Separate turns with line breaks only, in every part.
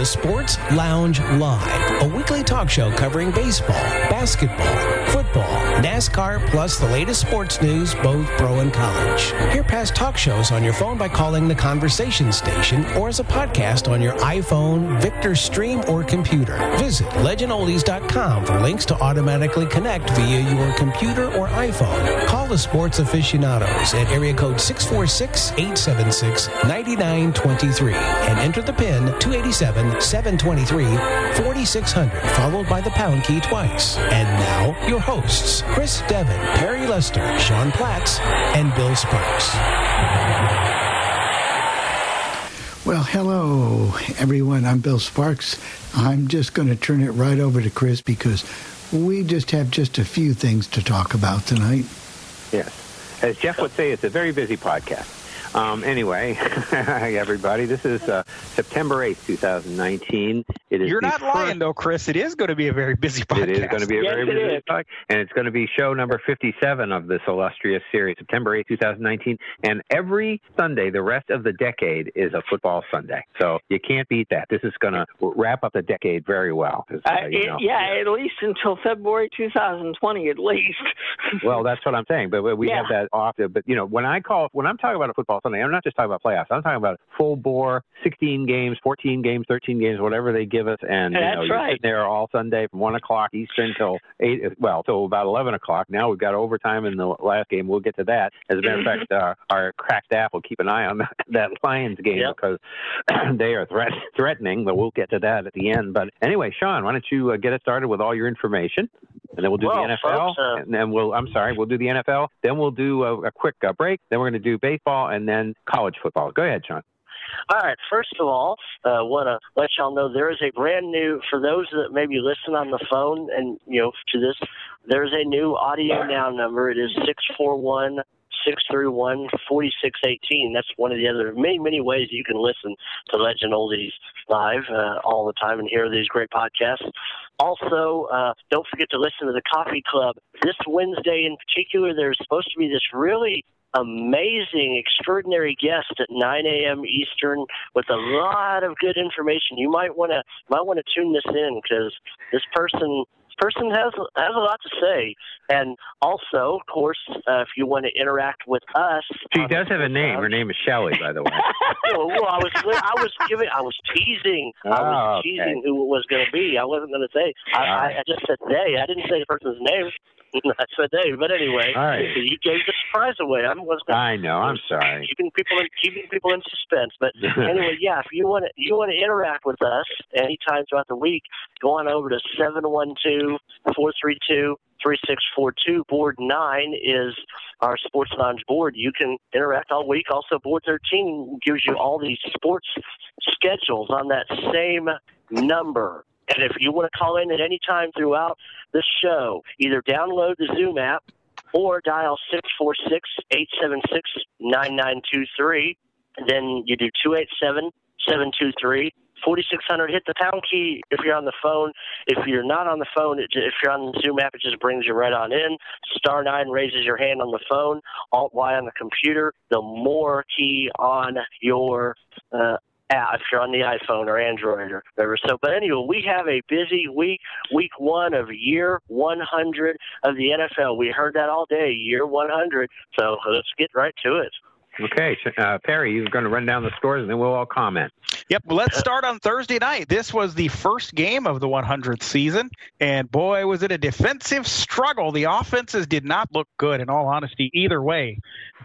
to Sports Lounge Live, a weekly talk show covering baseball, basketball, football, NASCAR, plus the latest sports news, both pro and college. Hear past talk shows on your phone by calling the Conversation Station or as a podcast on your iPhone, Victor Stream, or computer. Visit legendoldies.com for links to automatically connect via your computer or iPhone. Call the sports aficionados at area code 646 876 9923 and enter the PIN 287 723 4600, followed by the pound key twice. And now, your hosts, Chris Devon, Perry Lester, Sean Platts, and Bill Sparks.
Well, hello, everyone. I'm Bill Sparks. I'm just going to turn it right over to Chris because we just have just a few things to talk about tonight.
Yes. As Jeff would say, it's a very busy podcast. Um, anyway, hi everybody. This is uh, September 8th, 2019.
It is You're not first... lying, though, Chris. It is going to be a very busy podcast.
It is going to be a
yes,
very busy podcast. And it's going to be show number 57 of this illustrious series, September 8th, 2019. And every Sunday, the rest of the decade is a football Sunday. So you can't beat that. This is going to wrap up the decade very well. Uh,
uh, it, yeah, at least until February 2020, at least.
well, that's what I'm saying. But we yeah. have that off. But, you know, when I call, when I'm talking about a football Sunday, I'm not just talking about playoffs. I'm talking about full bore, 16 games, 14 games, 13 games, whatever they give us, and
you
know,
you're
right. sitting there all Sunday from one o'clock Eastern till eight. Well, till about 11 o'clock. Now we've got overtime in the last game. We'll get to that. As a matter of fact, uh, our cracked staff will keep an eye on that, that Lions game
yep.
because they are threat, threatening. But we'll get to that at the end. But anyway, Sean, why don't you uh, get us started with all your information? And then we'll do
well,
the NFL,
folks, uh,
and then we'll. I'm sorry, we'll do the NFL. Then we'll do a, a quick uh, break. Then we're going to do baseball, and then college football. Go ahead, Sean.
All right. First of all, I uh, want to let y'all know there is a brand new for those that maybe listen on the phone and you know to this. There's a new audio now number. It is six four one six three one forty six eighteen. That's one of the other many many ways you can listen to Legend Oldies live uh, all the time and hear these great podcasts. Also, uh, don't forget to listen to the Coffee Club this Wednesday in particular. There's supposed to be this really amazing, extraordinary guest at 9 a.m. Eastern with a lot of good information. You might want to might want to tune this in because this person person has has a lot to say. And also, of course, uh, if you want to interact with us,
she does have a name. Her name is Shelly, by the way.
well, I was I was giving I was teasing
oh,
I was
okay.
teasing who it was going to be. I wasn't going to say. I, I, I just said they. I didn't say the person's name. That's what they. But anyway,
right.
you gave the surprise away. I was. Gonna,
I know. I'm sorry.
Keeping people in keeping people in suspense. But anyway, yeah. If you want to you want to interact with us anytime throughout the week, go on over to seven one two four three two. 3642 board 9 is our sports lounge board you can interact all week also board 13 gives you all these sports schedules on that same number and if you want to call in at any time throughout the show, either download the Zoom app or dial 646 876 9923. Then you do 287 723 4600. Hit the pound key if you're on the phone. If you're not on the phone, it, if you're on the Zoom app, it just brings you right on in. Star 9 raises your hand on the phone. Alt Y on the computer. The more key on your uh, app if you're on the iPhone or Android or whatever. So, but anyway, we have a busy week, week one of year 100 of the NFL. We heard that all day, year 100. So let's get right to it.
Okay, uh, Perry, you're going to run down the scores and then we'll all comment.
Yep, well, let's start on Thursday night. This was the first game of the 100th season, and boy, was it a defensive struggle. The offenses did not look good, in all honesty, either way.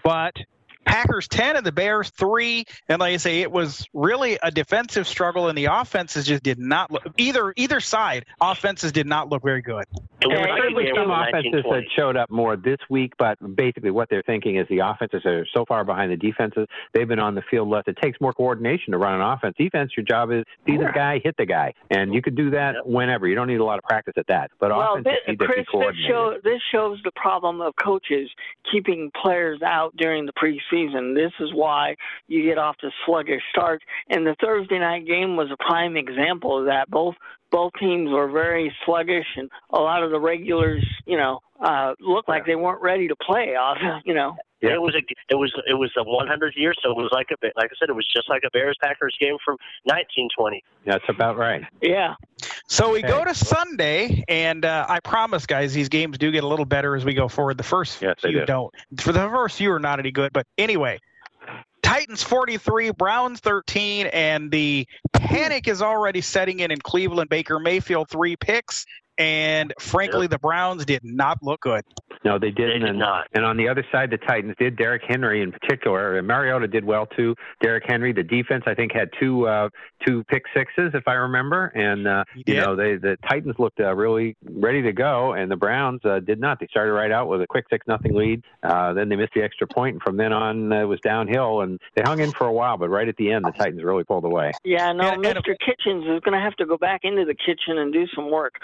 But Packers 10 and the Bears 3. And like I say, it was really a defensive struggle, and the offenses just did not look either either side. Offenses did not look very good.
There were certainly some offenses that showed up more this week, but basically what they're thinking is the offenses are so far behind the defenses. They've been on the field less. It takes more coordination to run an offense. Defense, your job is see the guy, hit the guy, and you can do that whenever. You don't need a lot of practice at that. But
well,
offense
this,
need
Chris,
to be coordinated.
This, show, this shows the problem of coaches keeping players out during the preseason. This is why you get off to sluggish starts. And the Thursday night game was a prime example of that. Both both teams were very sluggish, and a lot of the regulars, you know, uh, looked like they weren't ready to play. Off, you know. Yeah. It was a it was it was a 100 year, so it was like a like I said, it was just like a Bears Packers game from 1920.
That's about right.
Yeah.
So we okay. go to Sunday, and uh, I promise, guys, these games do get a little better as we go forward. The first
yes,
few
do.
don't. For the first few are not any good, but anyway. Titans 43, Browns 13, and the panic is already setting in in Cleveland. Baker Mayfield three picks, and frankly, yep. the Browns did not look good.
No, they didn't.
They did
and,
not.
And on the other side, the Titans did. Derrick Henry in particular. And Mariota did well too. Derrick Henry, the defense, I think, had two uh, two pick sixes, if I remember. And uh, you know, they the Titans looked uh, really ready to go, and the Browns uh, did not. They started right out with a quick six nothing lead. Uh, then they missed the extra point, and from then on, uh, it was downhill. And they hung in for a while, but right at the end, the Titans really pulled away.
Yeah, no, and, Mr. And, Kitchens is going to have to go back into the kitchen and do some work.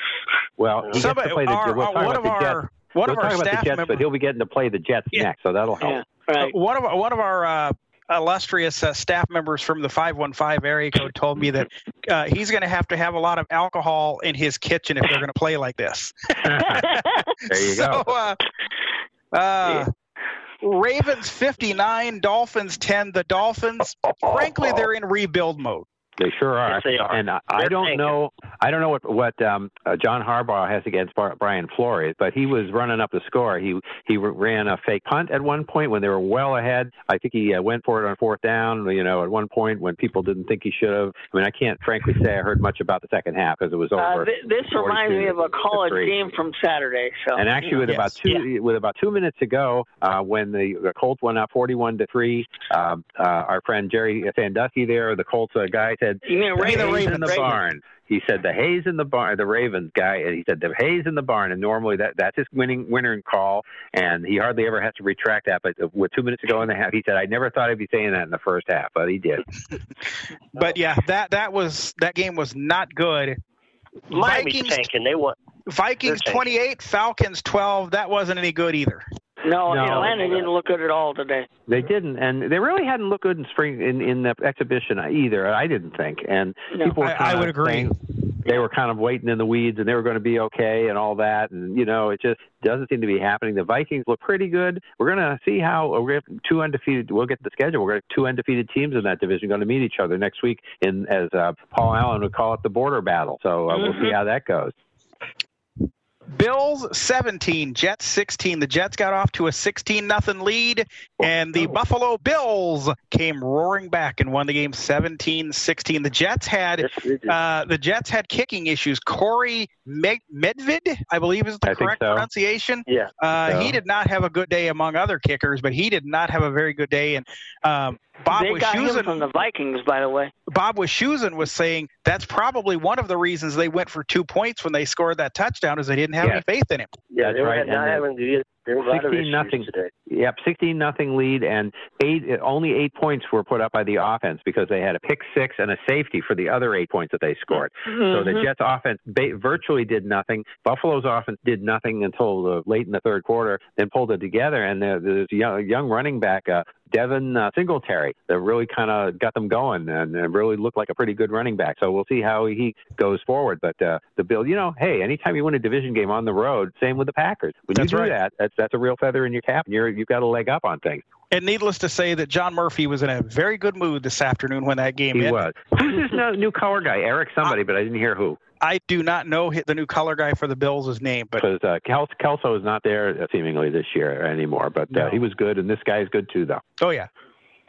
Well, he Somebody, gets to play the.
Our,
we'll talk
one
about
of
the
our,
Jets.
One
we'll
of our
talk
staff
about the Jets,
members,
but he'll be getting to play the Jets
yeah.
next, so that'll help.
Yeah, right.
Uh, one of one of our uh, illustrious uh, staff members from the 515 area code told me that uh, he's going to have to have a lot of alcohol in his kitchen if they're going to play like this.
there you
so,
go.
Uh, uh, Ravens 59, Dolphins 10. The Dolphins, frankly, they're in rebuild mode.
They sure are.
Yes, they are.
And I, I don't know. I don't know what what um, uh, John Harbaugh has against Bar- Brian Flores, but he was running up the score. He he ran a fake punt at one point when they were well ahead. I think he uh, went for it on fourth down. You know, at one point when people didn't think he should have. I mean, I can't frankly say I heard much about the second half because it was over.
Uh, th- this reminds me of a college game from Saturday. So.
And actually, with
yes.
about two
yeah.
with about two minutes to go, uh, when the, the Colts went up forty-one to three, um, uh, our friend Gerry Sandusky there, the Colts uh, guy said,
"You mean
Ray
the hay's
in the
Ravens.
barn. He said the hay's in the barn, the Ravens guy, and he said the hay's in the barn, and normally that that's his winning winner and call, and he hardly ever has to retract that. But with two minutes to go in the half, he said I never thought I'd be saying that in the first half, but he did.
but yeah, that that was that game was not good.
Miami's
Vikings,
tanking. They won.
Vikings 28, Falcons 12. That wasn't any good either.
No,
No.
Atlanta didn't look good at all today.
They didn't, and they really hadn't looked good in spring in in the exhibition either. I didn't think, and
No.
people were
I- I would agree.
they were kind of waiting in the weeds, and they were going to be okay, and all that, and you know, it just doesn't seem to be happening. The Vikings look pretty good. We're going to see how we're gonna have two undefeated. We'll get the schedule. We're going to have two undefeated teams in that division going to meet each other next week in as uh, Paul Allen would call it the border battle. So uh, we'll see how that goes.
Bills 17, Jets 16. The Jets got off to a 16 nothing lead, and the Buffalo Bills came roaring back and won the game 17-16. The Jets had
Yes, they did.
uh, the Jets had kicking issues. Kaare Med- Medvid, I believe is the
I
correct
so.
pronunciation.
Yeah.
Uh,
So-
He did not have a good day among other kickers, but he did not have a very good day. And um, Bob
they got him
Wischusen,
from the Vikings, by the way.
Bob Wischusen was saying that's probably one of the reasons they went for two points when they scored that touchdown is they didn't have
Yeah.
any faith in him.
Yeah, they were
right,
not
and,
having the. There were a
16 nothing.
today.
Yep, sixteen nothing lead, and eight only eight points were put up by the offense because they had a pick six and a safety for the other eight points that they scored. So the
Mhm.
Jets' offense ba- virtually did nothing. Buffalo's offense did nothing until uh, late in the third quarter, then pulled it together. And there- there's a young, young running back, uh, Devin uh, Singletary, that really kind of got them going and, and really looked like a pretty good running back. So we'll see how he goes forward. But uh, the Bill, you know, hey, anytime you win a division game on the road, same with the Packers. When
That's
you do
right.
that, that's that's a real feather in your cap. And you're you've got a leg up on things.
And needless to say that John Murphy was in a very good mood this afternoon when that game
He
ended.
was. Who's this new color guy? Eric somebody, but I didn't hear who.
I do not know the new color guy for the Bills' name, but
Because uh, Kel- Kelso is not there uh, seemingly this year anymore. But uh,
No.
he was good, and this guy is good too, though.
oh yeah.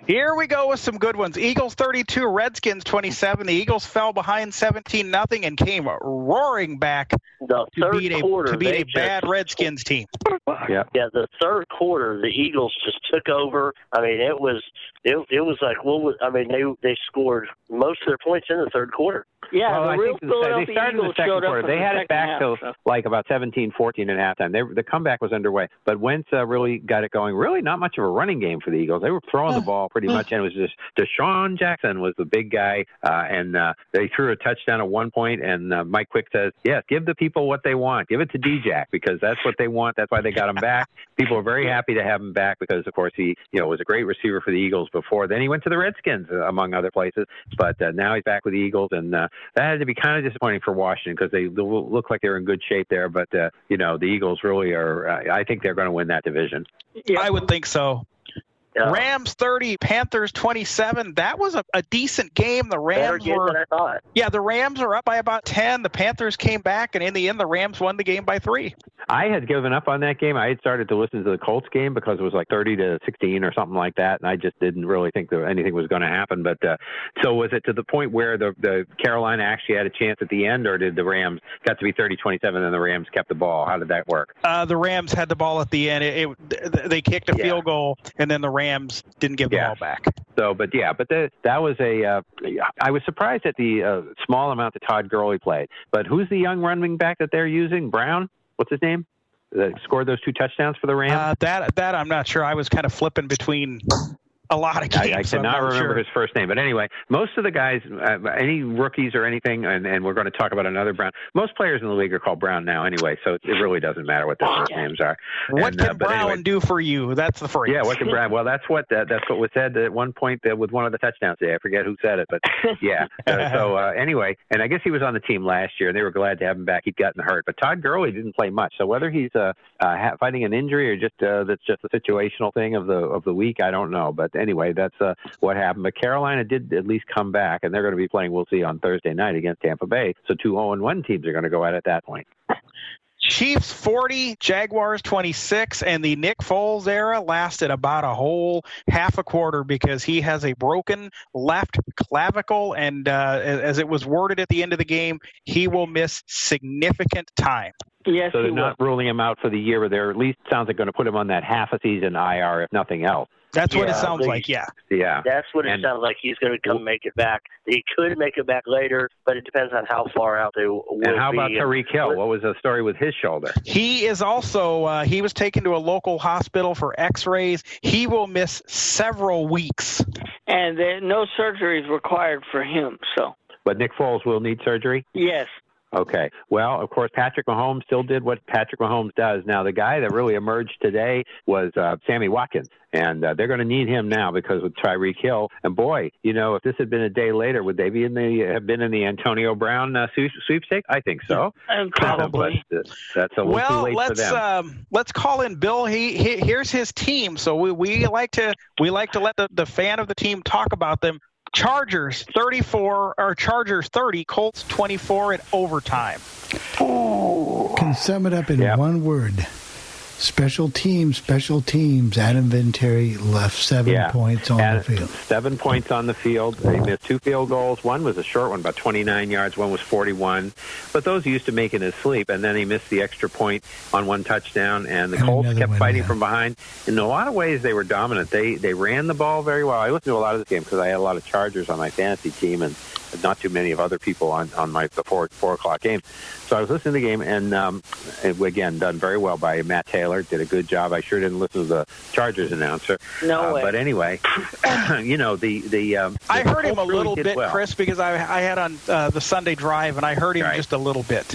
Here we go with some good ones. Eagles 32, Redskins 27. The Eagles fell behind 17 nothing and came roaring back
The
to
third
beat a
quarter,
to beat a bad
just,
Redskins team.
Yeah.
Yeah, the third quarter, the Eagles just took over. I mean, it was it, it was like what was I mean they they scored most of their points in the third quarter.
Yeah,
well,
the
I
real
think
Philadelphia
they started in the second quarter. They
the
had it back
half,
till
so.
like about 17, 14 at halftime. They, the comeback was underway, but Wentz uh, really got it going. Really, not much of a running game for the Eagles. They were throwing the ball pretty much, and it was just DeSean Jackson was the big guy, uh, and uh, they threw a touchdown at one point. And uh, Mike Quick says, "Yes, give the people what they want. Give it to DJ because that's what they want. That's why they got him back. People are very happy to have him back because, of course, he you know was a great receiver for the Eagles before. Then he went to the Redskins, uh, among other places. But uh, now he's back with the Eagles, and uh, that had to be kind of disappointing for Washington because they look like they're in good shape there. But uh, you know, the Eagles really are. I think they're going to win that division.
Yeah.
I would think so.
Yeah.
Rams 30, Panthers 27. That was a, a decent game. The
Better
Rams
game
were
than I thought.
Yeah, the Rams are up by about 10. The Panthers came back and in the end the Rams won the game by 3.
I had given up on that game. I had started to listen to the Colts game because it was like 30 to 16 or something like that, and I just didn't really think that anything was going to happen. But uh, so was it to the point where the the Carolina actually had a chance at the end, or did the Rams got to be 30-27 and the Rams kept the ball? How did that work?
Uh, the Rams had the ball at the end. It, it they kicked a
Yeah.
field goal and then the Rams didn't give the
Yeah.
ball back.
So, but yeah, but the, that was a. Uh, I was surprised at the uh, small amount that Todd Gurley played. But who's the young running back that they're using? Brown. What's his name? That scored those two touchdowns for the Rams.
Uh, that that I'm not sure. I was kind of flipping between a lot of games.
I, I cannot
not
remember
sure.
his first name, but anyway, most of the guys, uh, any rookies or anything, and, and we're going to talk about another Brown. Most players in the league are called Brown now, anyway, so it really doesn't matter what their first names are.
What
And,
can
uh,
Brown
anyway,
do for you? That's the phrase.
Yeah, what can Brown? Well, that's what uh, that's what was said at one point uh, with one of the touchdowns today. I forget who said it, but yeah. So, so uh, anyway, and I guess he was on the team last year, and they were glad to have him back. He'd gotten hurt, but Todd Gurley didn't play much. So whether he's uh, uh, fighting an injury or just uh, that's just a situational thing of the of the week, I don't know. But anyway, that's uh, what happened. But Carolina did at least come back, and they're going to be playing. We'll see on Thursday night against Tampa Bay. So two 0 and one teams are going to go at it at that point.
Chiefs 40, Jaguars 26, and the Nick Foles era lasted about a whole half a quarter because he has a broken left clavicle, and uh, as as it was worded at the end of the game, he will miss significant time.
Yes,
So they're
will.
not ruling him out for the year, but they're at least sounds like going to put him on that half a season IR, if nothing else.
That's what it sounds like. Yeah.
Yeah.
That's what it
And-
sounds like. He's going to come make it back. He could make it back later, but it depends on how far out they will
And how
be.
about Tyreek Hill? What was the story with his shoulder?
He is also uh, he was taken to a local hospital for X-rays. He will miss several weeks.
and there, no surgery is required for him. So
But Nick Foles will need surgery.
yes,
Okay. Well, of course, Patrick Mahomes still did what Patrick Mahomes does. Now, the guy that really emerged today was uh, Sammy Watkins, and uh, they're going to need him now because with Tyreek Hill. And boy, you know, if this had been a day later, would they be in the have been in the Antonio Brown uh, sweep- sweepstake? I think so.
and probably.
but uh, that's a little too
Well,
late
let's
them.
um, let's call in Bill. He, he here's his team. So we, we like to we like to let the, the fan of the team talk about them. Chargers 34 or Chargers 30, Colts 24 at overtime.
Can sum it up in
Yep.
one word. Special teams, special teams. Adam Vinatieri left seven
Yeah.
points on
And
the field.
Seven points on the field. They missed two field goals. One was a short one, about 29 yards. One was 41. But those he used to make in his sleep. And then he missed the extra point on one touchdown. And the
And
Colts kept fighting from behind. In a lot of ways, they were dominant. They they ran the ball very well. I listened to a lot of this game because I had a lot of Chargers on my fantasy team and not too many of other people on on my the four four o'clock game. So I was listening to the game, and um, it, again, done very well by Matt Taylor. Did a good job. I sure didn't listen to the Chargers announcer.
No
Uh,
way.
but anyway, you know the the. Um,
I heard him a
Colts really
little bit,
well.
Chris, because I I had on uh, the Sunday drive and I heard him
Right.
just a little bit.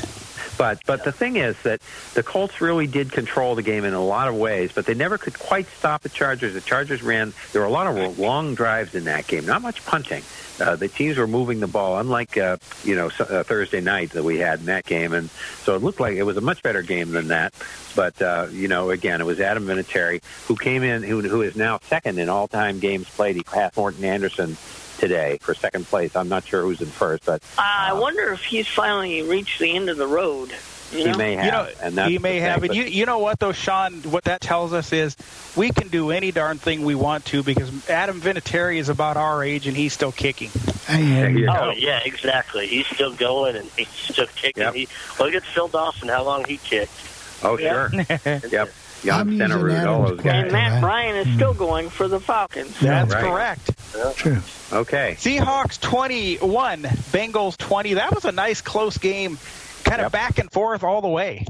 But but the thing is that the Colts really did control the game in a lot of ways, but they never could quite stop the Chargers. The Chargers ran. There were a lot of long drives in that game. Not much punting. Uh, the teams were moving the ball, unlike uh, you know uh, Thursday night that we had in that game, and so it looked like it was a much better game than that. But uh, you know, again, it was Adam Vinatieri who came in, who who is now second in all-time games played. He passed Morten Andersen today for second place. I'm not sure who's in first, but
I wonder if he's finally reached the end of the road. You
he may have.
You know,
and that's
he
the
may
thing,
have. And
but-
you, you know what, though, Sean? What that tells us is we can do any darn thing we want to because Adam Vinatieri is about our age and he's still kicking.
Yeah.
Oh yeah, exactly. He's still going and he's still kicking.
Yep.
He, look at Phil Dawson, how long he kicked.
Oh,
Yeah.
sure. yep.
I'm
Young
using
Center all those guys.
And Matt
Right.
Bryant is still hmm. going for the Falcons.
That's
right.
correct.
true.
Okay.
Seahawks 21, Bengals 20. That was a nice close game, kind of back and forth all the way.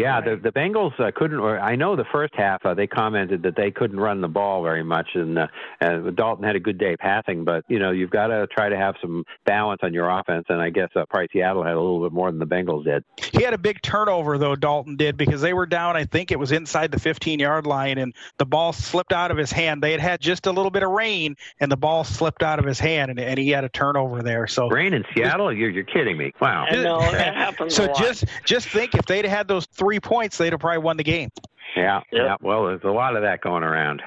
Yeah, the the Bengals uh, couldn't. Or I know the first half uh, they commented that they couldn't run the ball very much, and uh, and Dalton had a good day passing. But you know you've got to try to have some balance on your offense, and I guess uh, probably Seattle had a little bit more than the Bengals did.
He had a big turnover though. Dalton did because they were down. I think it was inside the 15 yard line, and the ball slipped out of his hand. They had had just a little bit of rain, and the ball slipped out of his hand, and, and he had a turnover there. So
Rain in Seattle? You're you're kidding me? Wow.
I know that happens
So
a lot.
just just think if they'd had those three points, they'd have probably won the game.
Yeah.
Yep.
Yeah. Well, there's a lot of that going around.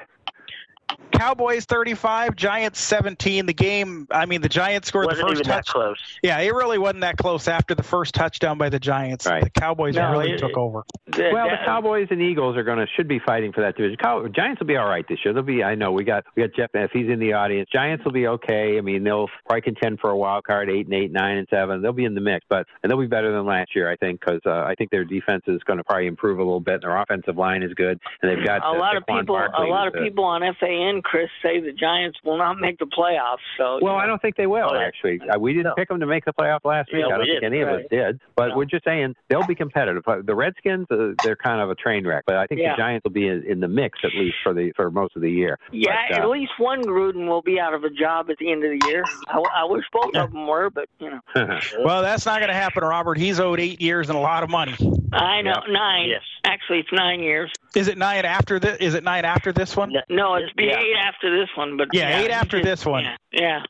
Cowboys 35, Giants 17. The game, I mean, the Giants scored
wasn't
the first
even
touch.
that close.
Yeah, it really wasn't that close after the first touchdown by the Giants.
Right.
The Cowboys
No,
really
it-
took over.
The-
Well, the
that-
Cowboys and Eagles are going to should be fighting for that division. Cow- Giants will be all right this year. They'll be. I know we got we got Jeff if he's in the audience. Giants will be okay. I mean, they'll probably contend for a wild card, eight and eight, nine and seven. They'll be in the mix, but and they'll be better than last year, I think, because uh, I think their defense is going to probably improve a little bit. And their offensive line is good, and they've got
a
uh,
lot of
Saquon
people,
Barkley
a lot of
who's,
people on FAN, Chris, say the Giants will not make the playoffs. So
Well,
you
I don't think they will
Oh,
actually. Uh, we didn't
No.
pick them to make the playoff last week.
No,
I don't think
didn't.
any of us did. But
No.
we're just saying they'll be competitive. Uh, The Redskins, uh, they're kind of a train wreck, but I think
Yeah.
the Giants will be in, in the mix at least for the for most of the year.
Yeah,
But, uh,
at least one Gruden will be out of a job at the end of the year. I, I wish both of them were, but you know,
Well, that's not going to happen, Robert. He's owed eight years and a lot of money.
I know nine.
Yes.
Actually, it's nine years.
Is it nine after this? Is it nine after this one?
No,
No, it's be
Yeah.
Eight after this one, but
Yeah, eight after this one.
Yeah. yeah.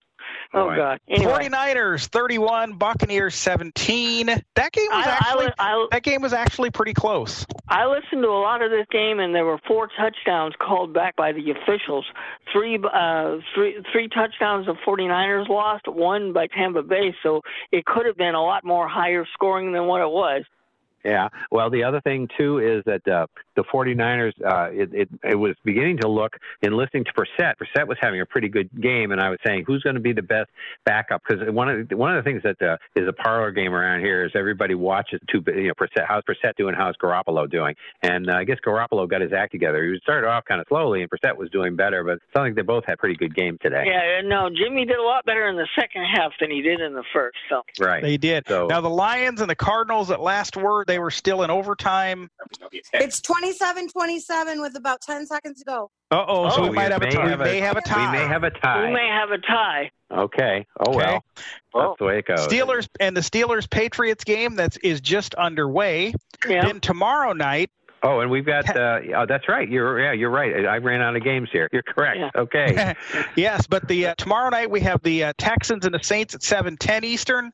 Oh
Right.
God. Anyway,
49ers 31, Buccaneers 17. That game was
I,
actually
I, I,
that game was actually pretty close.
I listened to a lot of this game, and there were four touchdowns called back by the officials. Three, uh, three, three touchdowns the 49ers lost, one by Tampa Bay. So it could have been a lot more higher scoring than what it was.
Yeah. Well, the other thing too is that uh, the 49ers, uh, it, it it was beginning to look in listening to Brissett. Brissett was having a pretty good game, and I was saying who's going to be the best backup because one of the, one of the things that uh, is a parlor game around here is everybody watches two. You know, Brissett, how's Brissett doing? How's Garoppolo doing? And uh, I guess Garoppolo got his act together. He started off kind of slowly, and Brissett was doing better, but it sounds like they both had pretty good games today.
Yeah, no, Jimmy did a lot better in the second half than he did in the first. So
Right.
They did.
So-
now the Lions and the Cardinals at last word they were still in overtime.
It's 27 27 with about 10 seconds to go.
Uh oh, so
Oh,
we might have a
may
tie.
have
We
a-
may have a tie.
We may have a tie.
we may have a tie.
Okay. Oh
Okay.
well. That's the way it goes.
Steelers and the Steelers Patriots game that's is just underway.
Yeah.
Then tomorrow night,
Oh, and we've got. Uh, oh, that's right. You're yeah. You're right. I ran out of games here. You're correct.
Yeah.
Okay.
yes, but the uh, tomorrow night we have the uh, Texans and the Saints at 7:10 Eastern.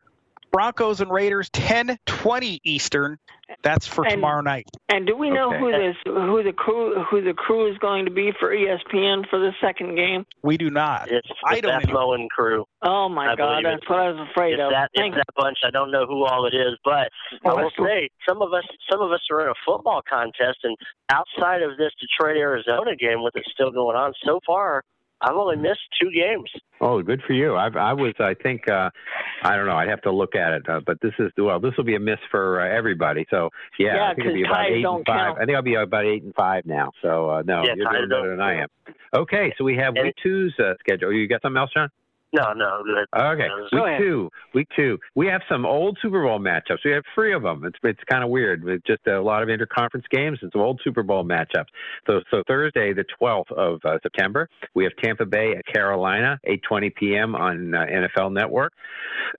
Broncos and Raiders 10:20 Eastern. That's for
And-
tomorrow night.
And do we know
Okay.
who this who the crew who the crew is going to be for ESPN for the second game?
We do not.
It's the
I don't
Beth
even-
Mowins crew.
Oh my
I
God,
believe it.
that's what I was afraid
It's
of.
that,
Thank-
it's that bunch. I don't know who all it is, but I will say some of us some of us are in a football contest, and outside of this Detroit Arizona game with it still going on, so far I've only missed two games.
oh, good for you. I, I was. I think. Uh, I don't know. I'd have to look at it. Uh, but this is well. This will be a miss for uh, everybody. So yeah,
Yeah,
I think it'll be about eight and five.
count.
I think I'll be about eight and five now. So uh, no,
Yeah,
you're doing better than I am. Okay, so we have
And-
week two's uh, schedule. You got something else, John?
No, no.
Okay,
Go
week
ahead.
two. Week two. We have some old Super Bowl matchups. We have three of them. It's it's kind of weird. It's just a lot of interconference games and some old Super Bowl matchups. So so Thursday, the 12th of uh, September, we have Tampa Bay at Carolina, 8:20 p.m. on uh, NFL Network.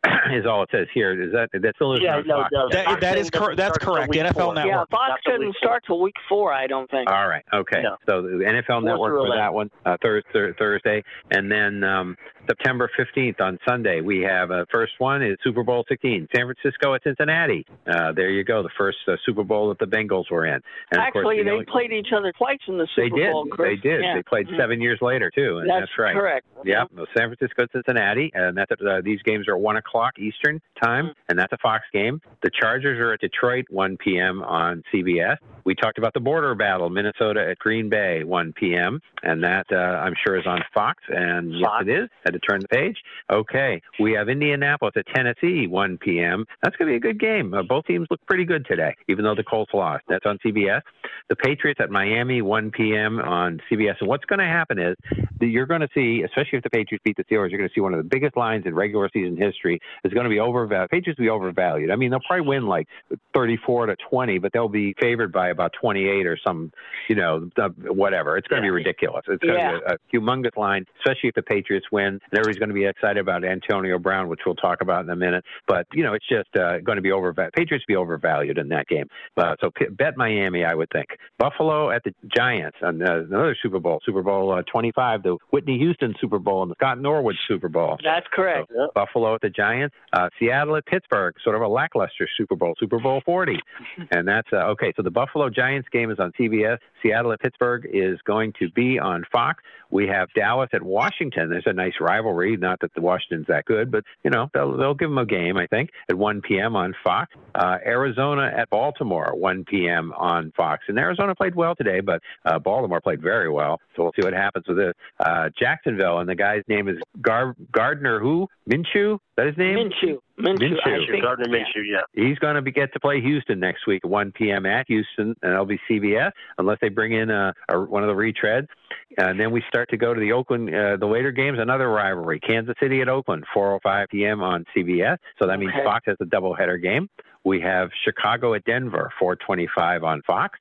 is all it says here. Is that that still is
Yeah, no, no,
That-
Fox
that is
doesn't
cor- that's
start till
correct. NFL
four.
Network.
yeah, Fox
Not till
doesn't
week
start till week four, I don't think.
All right. Okay.
No.
So the NFL Network for
11.
that one, uh, thir- thir- Thursday, and then um, September 15th on Sunday we have uh, first one is Super Bowl 16, San Francisco at Cincinnati. Uh, there you go, the first uh, Super Bowl that the Bengals were in. And of course,
Actually, they
only-
played each other twice in the
They
Super
did.
Bowl. Chris.
They did.
Yeah.
They played
Mhm.
seven years later too, and
That's,
that's, right.
correct.
Yep, the San Francisco, Cincinnati, and that's uh, these games are at one o'clock Eastern time,
Mm-hmm.
and that's a Fox game. The Chargers are at Detroit, 1 p.m. on CBS. We talked about the border battle, Minnesota at Green Bay, 1 p.m., and that uh, I'm sure is on Fox, and
Fox.
yes, it is. Had to turn the page. Okay, we have Indianapolis at Tennessee, 1 p.m. That's going to be a good game. Uh, both teams look pretty good today, even though the Colts lost. That's on CBS. The Patriots at Miami, 1 p.m. on CBS. And what's going to happen is that you're going to see, especially if the Patriots beat the Steelers, you're going to see one of the biggest lines in regular season history is going to be overvalued. Patriots will be overvalued. I mean, they'll probably win like 34 to 20, but they'll be favored by about 28 or some, you know, whatever. It's going to be ridiculous. It's going
Yeah.
to be a, a humongous line, especially if the Patriots win. And everybody's going to be excited about Antonio Brown, which we'll talk about in a minute. But you know, it's just uh, going to be overvalued. Patriots be overvalued in that game. Uh, so p- bet Miami, I would think. Buffalo at the Giants, uh, another Super Bowl, Super Bowl uh, 25, the Whitney Houston Super Bowl and the Scott Norwood Super Bowl.
That's correct.
Yeah.
Buffalo at the Giants, uh, Seattle at Pittsburgh, sort of a lackluster Super Bowl, Super Bowl 40, and that's uh, okay. So the Buffalo Buffalo Giants game is on CBS. Seattle at Pittsburgh is going to be on Fox. We have Dallas at Washington. There's a nice rivalry. Not that the Washington's that good, but you know they'll they'll give them a game. I think at 1 p.m. on Fox. Uh, Arizona at Baltimore, 1 p.m. on Fox. And Arizona played well today, but uh, Baltimore played very well. So we'll see what happens with this. Uh, Jacksonville, and the guy's name is Gar- Gardner. Who Minshew? That his name?
Minshew. Minshew.
Minshew.
Gardner Minshew, yeah.
He's going to be, get to play Houston next week at 1 p.m. at Houston, and it'll be CBS unless they bring in a, a, one of the retreads. And then we start to go to the Oakland, uh, the later games, another rivalry. Kansas City at Oakland, 4:05 p.m. on CBS. So that means
Okay.
Fox has a doubleheader game. We have Chicago at Denver, 4:25 on Fox.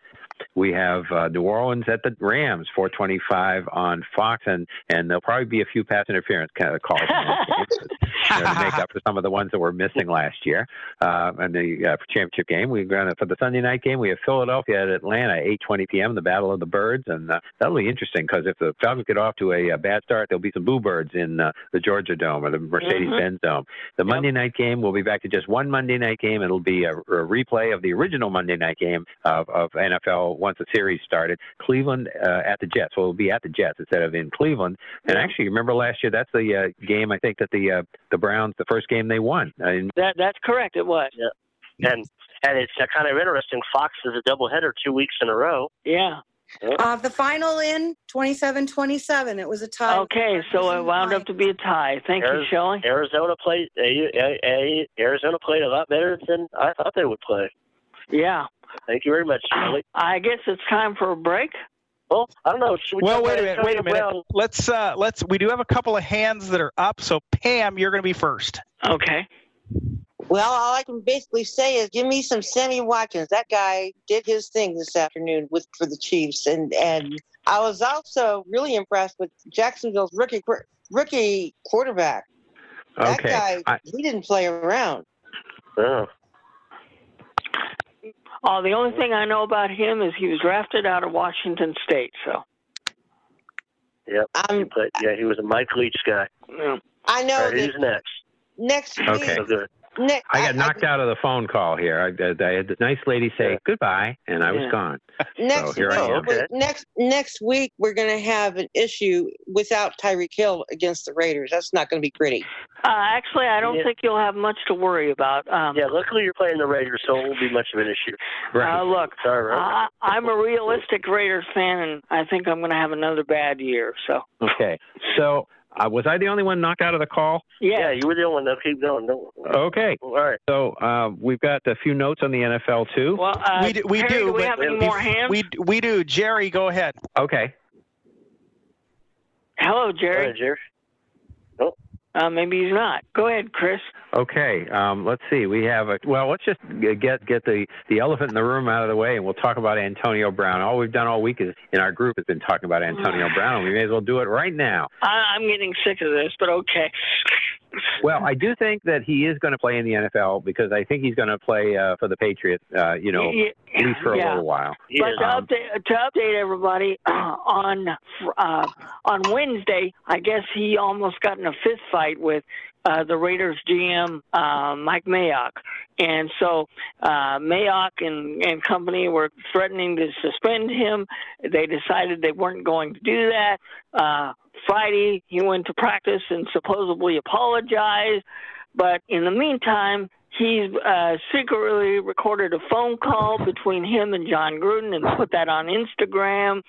We have uh, New Orleans at the Rams, 425 on Fox, and and there'll probably be a few pass interference kind of calls in those games, you know, to make up for some of the ones that were missing last year. Uh, and the uh, championship game, we're going to for the Sunday night game, we have Philadelphia at Atlanta, 8:20 p.m. The Battle of the Birds, and uh, that'll be interesting because if the Falcons get off to a, uh bad start, there'll be some boo birds in uh, the Georgia Dome or the Mercedes-Benz Dome. The Monday night game, we'll be back to just one Monday night game. It'll be a, a replay of the original Monday night game of, of NFL once the series started. Cleveland uh, at the Jets. So it'll be at the Jets instead of in Cleveland. And actually, remember last year, that's the uh, game I think that the uh, the Browns, the first game they won. Uh, in,
That that's correct. It was.
And and it's uh, kind of interesting. Fox is a doubleheader two weeks in a row.
Yeah.
Uh, the final in 27-27. It was a tie.
Okay, so it wound up to be a tie. Thank you,
Ari-
Shelley.
Arizona played. A, a, a, Arizona played a lot better than I thought they would play.
Yeah.
Thank you very much, Shelley.
I guess it's time for a break.
Well, I don't know. Should we
Well, wait a minute. Wait a minute.
Brown?
Let's uh, let's. We do have a couple of hands that are up. So Pam, you're going to be first.
Okay.
Well, all I can basically say is give me some Sammy Watkins. That guy did his thing this afternoon with for the Chiefs, and and I was also really impressed with Jacksonville's rookie rookie quarterback. That
okay.
guy,
I,
he didn't play around.
Oh.
Oh, the only thing I know about him is he was drafted out of Washington State. So.
Yep. Um, he
I'm,
played, yeah, he was a Mike Leach guy.
Yeah.
I know
All right,
that
who's next?
next week.
Okay.
So good.
Ne-
I got knocked out of the phone call here. I, I, I had the nice lady say
Yeah.
goodbye, and I was
Yeah.
gone.
Next
So here
week,
I am.
Okay.
next next week we're going to have an issue without Tyreek Hill against the Raiders. That's not going to be pretty.
Uh, actually, I don't
Yeah.
think you'll have much to worry about. Um,
Yeah, luckily you're playing the Raiders, so it won't be much of an issue.
uh, look,
Sorry, Robert.
I, I'm a realistic Raiders fan, and I think I'm going to have another bad year. So,
Okay. So uh, was I the only one knocked out of the call?
yeah,
yeah.
you were the only one. No, keep going. No.
Okay.
All right.
So uh, we've got a few notes on the NFL too.
Well, uh,
we do. We
Harry,
do.
do we have any more hands?
We we do. Jerry, go ahead.
Okay.
Hello,
Go
Jerry.
ahead, Jerry.
Uh, maybe he's not. Go ahead, Chris.
Okay. Um, let's see. We have a well. Let's just get get the the elephant in the room out of the way, and we'll talk about Antonio Brown. All we've done all week is in our group has been talking about Antonio Brown. We may as well do it right now.
I, I'm getting sick of this, but okay.
Well, I do think that he is going to play in the NFL because I think he's going to play uh, for the Patriots. Uh, you know,
Yeah,
at least for a
yeah.
little while.
But
is.
to
Um,
update, to update everybody, on uh, on Wednesday, I guess he almost got in a fist fight with uh, the Raiders GM uh, Mike Mayock, and so uh, Mayock and, and company were threatening to suspend him. They decided they weren't going to do that. Uh, Friday, he went to practice and supposedly apologized, but in the meantime, he's uh, secretly recorded a phone call between him and Jon Gruden and put that on Instagram.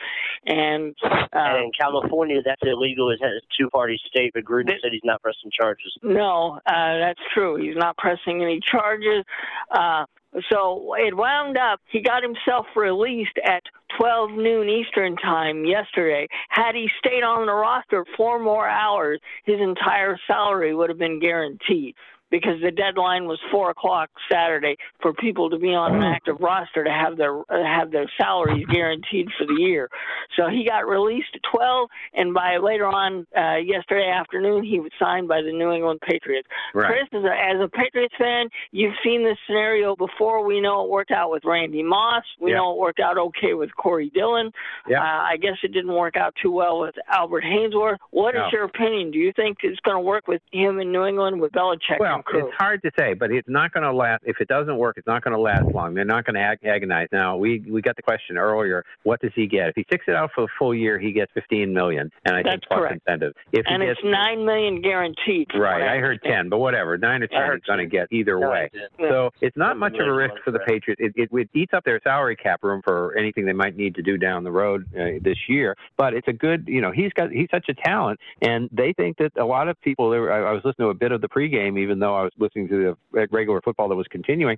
And uh,
and in California, that's illegal. It's a two-party state, but Gruden said he's not pressing charges.
no, uh, that's true. He's not pressing any charges. Uh, so it wound up, he got himself released at 12 noon Eastern time yesterday. Had he stayed on the roster four more hours, his entire salary would have been guaranteed. Because the deadline was four o'clock Saturday for people to be on an active roster to have their uh, have their salaries guaranteed for the year. So he got released at 12, and by later on uh, yesterday afternoon, he was signed by the New England Patriots.
Right.
Chris, as a, as a Patriots fan, you've seen this scenario before. We know it worked out with Randy Moss. We
Yeah.
know it worked out okay with Corey Dillon.
Yeah.
Uh, I guess it didn't work out too well with Albert Haynesworth. What is
No.
your opinion? Do you think it's going to work with him in New England with Belichick?
Well, know. It's hard to say, but it's not going to last. If it doesn't work, it's not going to last long. They're not going to ag- agonize. Now, we we got the question earlier. What does he get if he sticks it out for a full year? He gets 15 million, and I
That's
think plus
correct.
incentive. If
and
he
it's
gets
nine million guaranteed.
Right,
what
I heard
understand.
ten, but whatever, nine or ten
heard
he's going to get either
No,
way. So it's not much of a risk for the. Patriots. It, it, it eats up their salary cap room for anything they might need to do down the road uh, this year. But it's a good, you know, he's got he's such a talent, and they think that a lot of people. They were, I, I was listening to a bit of the pregame, even though I was listening to the regular football that was continuing.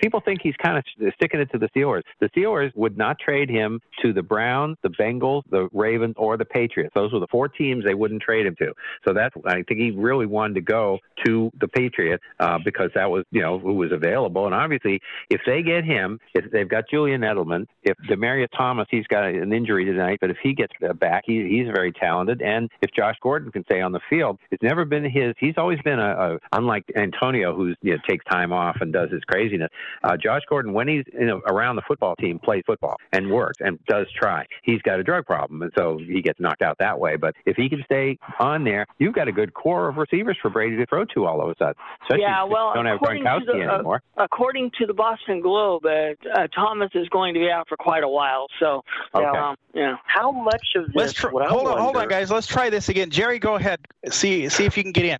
People think he's kind of sticking it to the Steelers. The Steelers would not trade him to the Browns, the Bengals, the Ravens, or the Patriots. Those were the four teams they wouldn't trade him to. So that's I think he really wanted to go to the Patriots uh, because that was you know who was available. And obviously, if they get him, if they've got Julian Edelman, if Demaryius Thomas, he's got an injury tonight, but if he gets uh, back, he, he's very talented. And if Josh Gordon can stay on the field, it's never been his. He's always been a, a unlike Antonio, who's you know, takes time off and does his craziness. Uh, Josh Gordon, when he's you know, around the football team, plays football and works and does try. He's got a drug problem, and so he gets knocked out that way. But if he can stay on there, you've got a good core of receivers for Brady to throw to all of a sudden. Especially
Yeah, well,
don't have
according to
Gronkowski
the, uh,
anymore.
According to the Boston Globe, uh, uh, Thomas is going to be out for quite a while. So,
Okay.
um, yeah.
How much of this?
Let's try, hold on, hold on, guys. Let's try this again. Jerry, go ahead. See see if you can get in.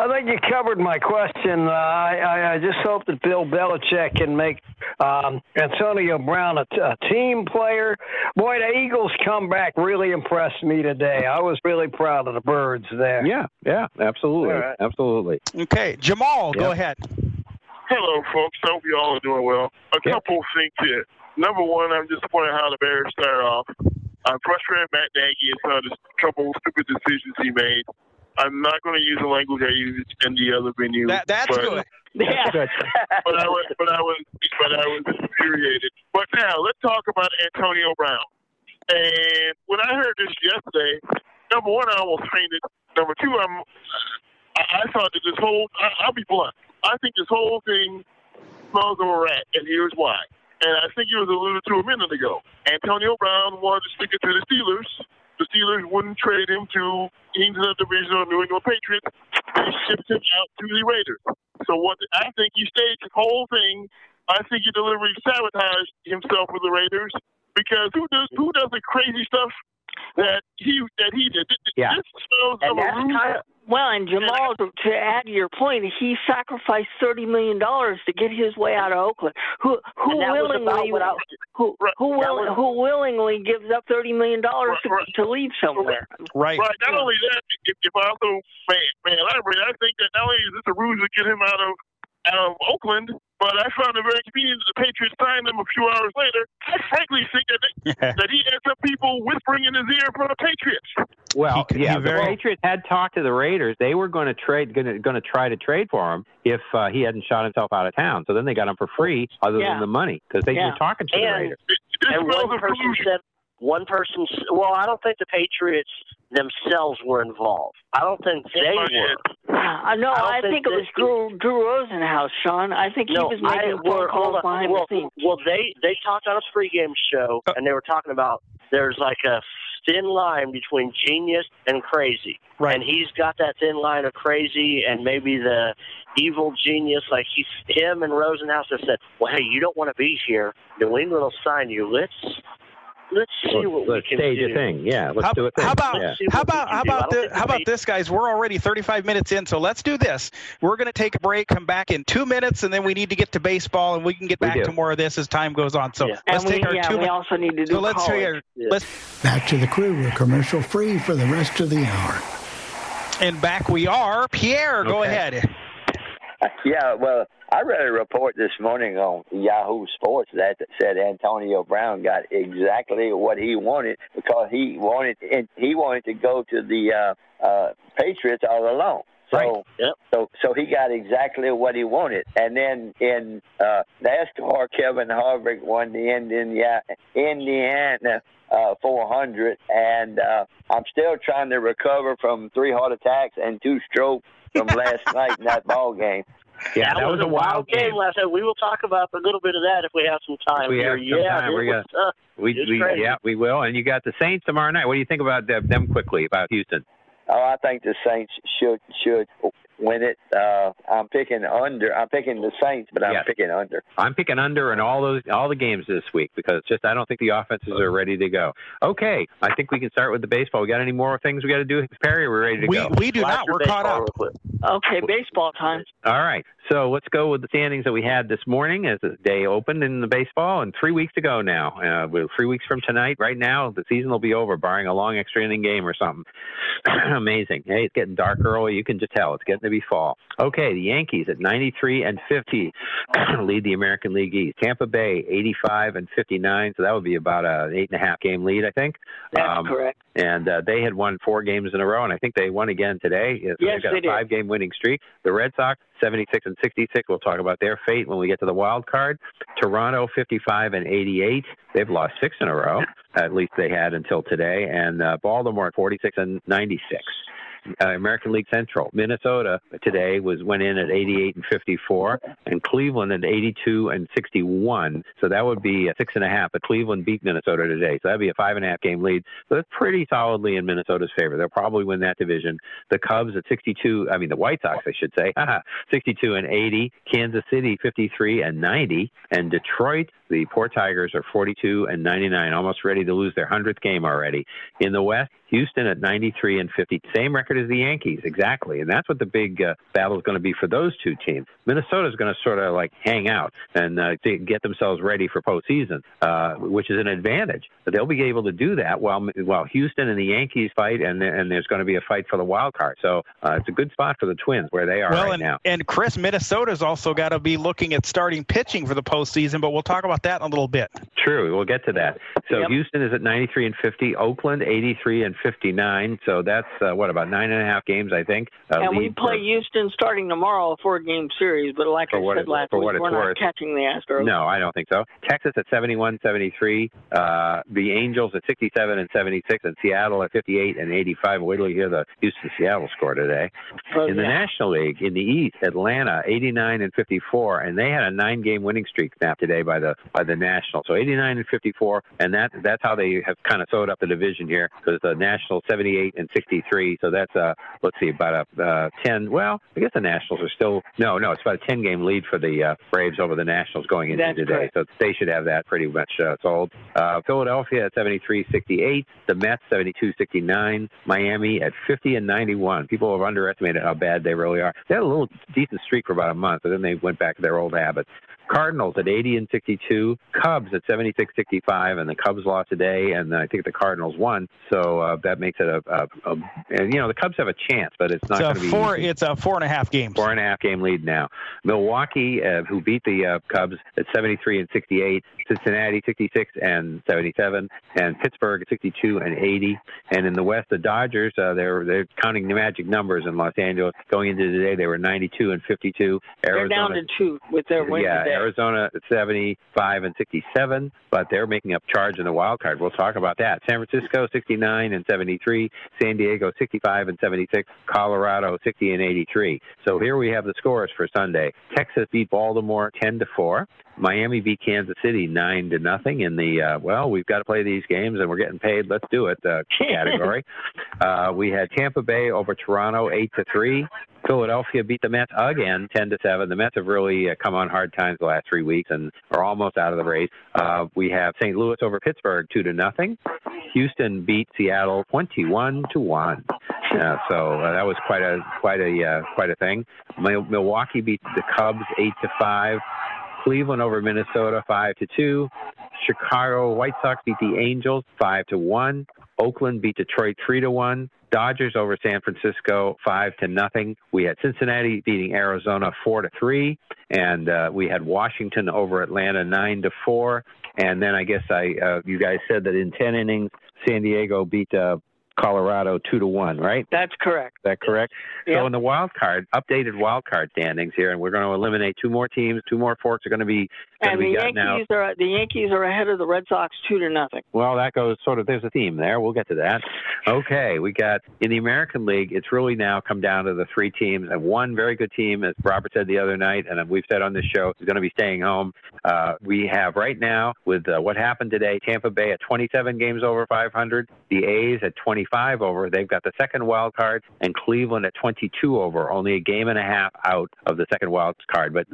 I think you covered my question. Uh, I, I, I just hope that Bill Belichick can make um, Antonio Brown a, t- a team player. Boy, the Eagles' comeback really impressed me today. I was really proud of the Birds there.
Yeah, yeah, absolutely,
All right.
absolutely.
Okay, Jamal, go ahead.
Hello, folks. I Hope you all are doing well. A
Yeah.
couple of things here. Number one, I'm disappointed how the Bears started off. I'm frustrated with Matt Nagy and some of the couple stupid decisions he made. I'm not going to use the language I used in the other venue.
That, that's
but,
good.
Yeah.
But I was, but I was, but I was infuriated. But now let's talk about Antonio Brown. And when I heard this yesterday, number one, I almost fainted. Number two, I'm, I, I thought that this whole, I, I'll be blunt. I think this whole thing smells of a rat, and here's why. And I think it was alluded to a minute ago. Antonio Brown wanted to stick it to the Steelers. The Steelers wouldn't trade him to the division or New England Patriots. They shipped him out to the Raiders. So what I think he staged the whole thing. I think he deliberately sabotaged himself with the Raiders because who does who does the crazy stuff that he that he did? This,
Yeah.
this smells
And that's kind of
Well, and Jamal, to, to add to your point, he sacrificed thirty million dollars to get his way out of Oakland. Who who
and that was about
willingly
what I,
who
Right,
who, will,
was-
who willingly gives up thirty million dollars
Right, right.
to, to leave somewhere?
Right.
Right. Not only that, if, if I also man, man, I really, I think that not only is this a ruse to get him out of out of Oakland, but I found it very convenient that the Patriots signed him a few hours later. I frankly think that they, that he had some people whispering in his ear from the Patriots.
Well,
He- he
yeah,
very-
the Patriots had talked to the Raiders. They were going to trade, going to, going to try to trade for him if uh, he hadn't shot himself out of town. So then they got him for free, other
Yeah.
than the money, because they
Yeah.
were talking to the Raiders.
This
and one person
collusion.
said one person. Well, I don't think the Patriots themselves were involved. I don't think they were.
Uh, no,
I don't
I,
think
think, it was Drew, Drew Rosenhaus, Sean. I think he
No,
was
I,
making phone
well,
calls
hold on.
behind
well,
the scenes.
well, they they talked on a pregame show,
Uh,
and they were talking about there's like a thin line between genius and crazy,
Right.
and he's got that thin line of crazy and maybe the evil genius. Like he's him and Rosenhaus have said, "Well, hey, you don't want to be here. New England will sign you. Let's let's see
Let's,
what
let's
we can
stage
do."
a thing. Yeah, let's
how,
do a thing.
how about
yeah.
How about how about
don't
the, how about this, guys? We're already 35 minutes in, so let's do this. We're going to take a break, come back in two minutes, and then we need to get to baseball, and we can get
We
back
do.
to more of this as time goes on. So
Yeah.
let's
and
take
we,
our
yeah,
two
we also need to do
So let's hear.
Yeah.
Let's
Back to the crew. We're commercial free for the rest of the hour.
and back we are. Pierre, go ahead.
Yeah, well, I read a report this morning on Yahoo Sports that said Antonio Brown got exactly what he wanted because he wanted he wanted to go to the uh, uh, Patriots all along. So,
Right. Yep.
so, so he got exactly what he wanted. And then in uh, NASCAR, Kevin Harvick won the Indiana, Indiana uh, 400, and uh, I'm still trying to recover from three heart attacks and two strokes from last night in that ball game.
Yeah,
that, was, a wild game last night. We will talk about a little bit of that if we have some time.
we
here.
have some
yeah,
time,
it
we're
was, uh,
We, we yeah, we will. And you got the Saints tomorrow night. What do you think about them, them quickly about Houston?
Oh, I think the Saints should should win it. Uh, I'm picking under. I'm picking the Saints, but I'm
Yes.
picking under.
I'm picking under in all those all the games this week because just I don't think the offenses are ready to go. Okay, I think we can start with the baseball. We got any more things we got to do, Perry? We're ready to
We
go.
we do not. We're caught up.
Okay, baseball time.
All right. So let's go with the standings that we had this morning as the day opened in the baseball, and three weeks to go now. Uh, we're three weeks from tonight. Right now, the season will be over, barring a long extra inning game or something. Amazing. Hey, it's getting dark early. You can just tell it's getting to be fall. Okay, the Yankees at 93 and 50 lead the American League East. Tampa Bay 85 and 59, so that would be about a eight and a half game lead, I think.
That's correct.
And uh, they had won four games in a row, and I think they won again today. So
Yes,
they've got
they
a
did.
five-game winning streak. The Red Sox 76 and 66. We'll talk about their fate when we get to the wild card. Toronto 55 and 88. They've lost six in a row. At least they had until today. And uh, Baltimore 46 and 96. Uh, American League Central, Minnesota today was went in at 88 and 54, and Cleveland at 82 and 61. So that would be a six and a half. But Cleveland beat Minnesota today, so that'd be a five and a half game lead. So that's pretty solidly in Minnesota's favor. They'll probably win that division. The Cubs at 62. I mean the White Sox, I should say, 62 and 80. Kansas City 53 and 90, and Detroit. The poor Tigers are 42 and 99, almost ready to lose their hundredth game already. In the West, Houston at 93 and 50, same record as the Yankees, exactly. And that's what the big uh, battle is going to be for those two teams. Minnesota is going to sort of like hang out and uh, to get themselves ready for postseason, uh, which is an advantage. But they'll be able to do that while while Houston and the Yankees fight, and and there's going to be a fight for the wild card. So uh, it's a good spot for the Twins where they are
well,
right
and,
now.
and Chris, Minnesota's also got to be looking at starting pitching for the postseason, but we'll talk about that in a little bit.
True, we'll get to that. So Houston is at 93 and 50, Oakland 83 and 59. So that's uh, what about nine and a half games, I think. Uh,
and we play
for-
Houston starting tomorrow, a four-game series. But like I said
it-
last
for
week, we're not
worth.
catching the Astros.
No, I don't think so. Texas at 71 73. Uh, the Angels at 67 and 76. And Seattle at 58 and 85. Wait till you hear the Houston Seattle score today.
Oh,
in the
yeah.
National League, in the East, Atlanta 89 and 54. And they had a nine game winning streak snapped today by the by the National. So 89 and 54. And that that's how they have kind of sewed up the division here because the National 78 and 63. So that's, uh, let's see, about a uh, 10. Well, I guess the Nationals are still, no, no, it's about a 10 game lead for the uh, Braves over the Nationals going into
That's
today.
correct.
So they should have that pretty much uh, sold. Uh, Philadelphia at 73 68. The Mets 72 69. Miami at 50 and 91. People have underestimated how bad they really are. They had a little decent streak for about a month, but then they went back to their old habits. Cardinals at 80 and 62, Cubs at 76 65, and the Cubs lost today, and I think the Cardinals won. So uh, that makes it a, a, a, and you know, the Cubs have a chance, but it's not going to be
four.
easy.
It's a four and a half games.
Four and a half game lead now. Milwaukee, uh, who beat the uh, Cubs at 73 and 68. Cincinnati 66 and 77, and Pittsburgh 62 and 80. And in the West, the Dodgers, uh, they're they're counting the magic numbers in Los Angeles. Going into today, they were 92 and 52.
They're down to two with their win
yeah,
today.
Arizona at 75 and 67, but they're making up charge in the wild card. We'll talk about that. San Francisco 69 and 73, San Diego 65 and 76, Colorado 60 and 83. So here we have the scores for Sunday. Texas beat Baltimore 10 to 4. Miami beat Kansas City nine to nothing in the uh, well. We've got to play these games and we're getting paid. Let's do it uh, category. uh, we had Tampa Bay over Toronto eight to three. Philadelphia beat the Mets again, ten to seven. The Mets have really uh, come on hard times the last three weeks and are almost out of the race. Uh, we have St. Louis over Pittsburgh two to nothing. Houston beat Seattle twenty-one to one. Uh, so uh, that was quite a quite a uh, quite a thing. Mil- Milwaukee beat the Cubs eight to five. Cleveland over Minnesota five to two. Chicago White Sox beat the Angels five to one. Oakland beat Detroit three to one. Dodgers over San Francisco five to nothing. We had Cincinnati beating Arizona four to three, and uh, we had Washington over Atlanta nine to four. And then I guess I uh, you guys said that in ten innings, San Diego beat uh, Colorado two to one, right?
That's correct.
Is that correct?
Yep.
So in the wild card, updated wild card standings here, and we're going to eliminate two more teams. Two more forks are going to be going
And
to
the
be out.
Yankees are the Yankees are ahead of the Red Sox two to nothing.
Well, that goes sort of. There's a theme there. We'll get to that. Okay, we got in the American League. It's really now come down to the three teams, and one very good team, as Robert said the other night, and we've said on this show, is going to be staying home. Uh, we have right now with uh, what happened today, Tampa Bay at 27 games over 500, the A's at 20. 25 over. They've got the second wild card, and Cleveland at 22 over, only a game and a half out of the second wild card. But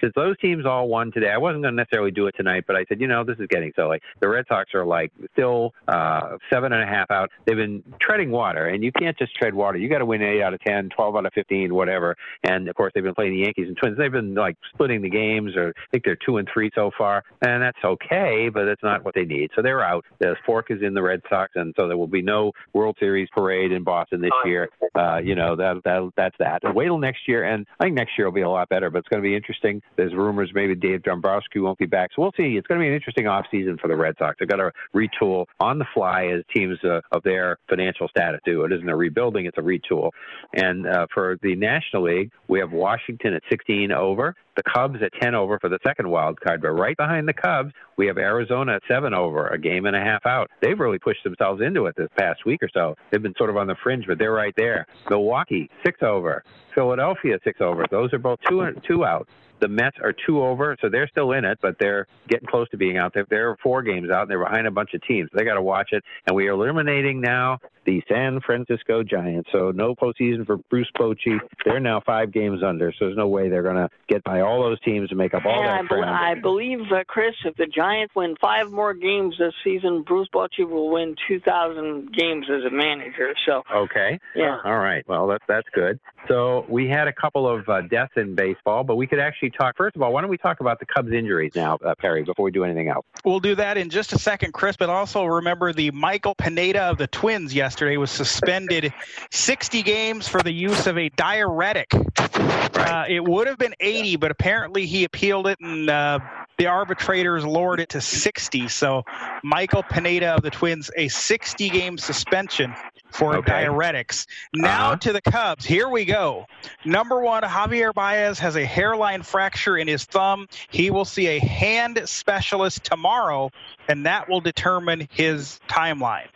since those teams all won today, I wasn't going to necessarily do it tonight, but I said, you know, this is getting silly. The Red Sox are like still uh, seven and a half out. They've been treading water, and you can't just tread water. You got to win eight out of 10, 12 out of 15, whatever. And of course, they've been playing the Yankees and Twins. They've been like splitting the games, or I think they're two and three so far, and that's okay, but that's not what they need. So they're out. The fork is in the Red Sox, and so there will be no World Series parade in Boston this year. Uh, you know that that that's that. Wait till next year, and I think next year will be a lot better. But it's going to be interesting. There's rumors maybe Dave Dombrowski won't be back, so we'll see. It's going to be an interesting off season for the Red Sox. They've got to retool on the fly as teams uh, of their financial status do. It isn't a rebuilding; it's a retool. And uh, for the National League, we have Washington at 16 over, the Cubs at 10 over for the second wild card. But right behind the Cubs, we have Arizona at 7 over, a game and a half out. They've really pushed themselves into it this past week or so. They've been sort of on the fringe, but they're right there. Milwaukee, 6 over. Philadelphia, 6 over. Those are both two, two out. The Mets are two over, so they're still in it, but they're getting close to being out. They're, they're four games out, and they're behind a bunch of teams. They got to watch it. And we are eliminating now the San Francisco Giants. So no postseason for Bruce Bochy. They're now five games under, so there's no way they're going to get by all those teams and make up all
and
that
I, be- I believe, uh, Chris, if the Giants win five more games this season, Bruce Bochy will win 2,000 games as a manager. So
okay,
yeah,
all right. Well, that's that's good. So we had a couple of uh, deaths in baseball, but we could actually talk. First of all, why don't we talk about the Cubs injuries now, uh, Perry, before we do anything else?
We'll do that in just a second, Chris. But also remember the Michael Pineda of the Twins yesterday was suspended 60 games for the use of a diuretic. Uh, it would have been 80, but apparently he appealed it and uh, the arbitrators lowered it to 60. So Michael Pineda of the Twins, a 60 game suspension for
Okay.
diuretics. Now
Uh-huh.
to the Cubs. Here we go. Number one, Javier Baez has a hairline fracture in his thumb. He will see a hand specialist tomorrow, and that will determine his timeline.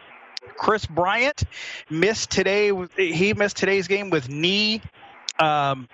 Kris Bryant missed today. He missed today's game with knee, um,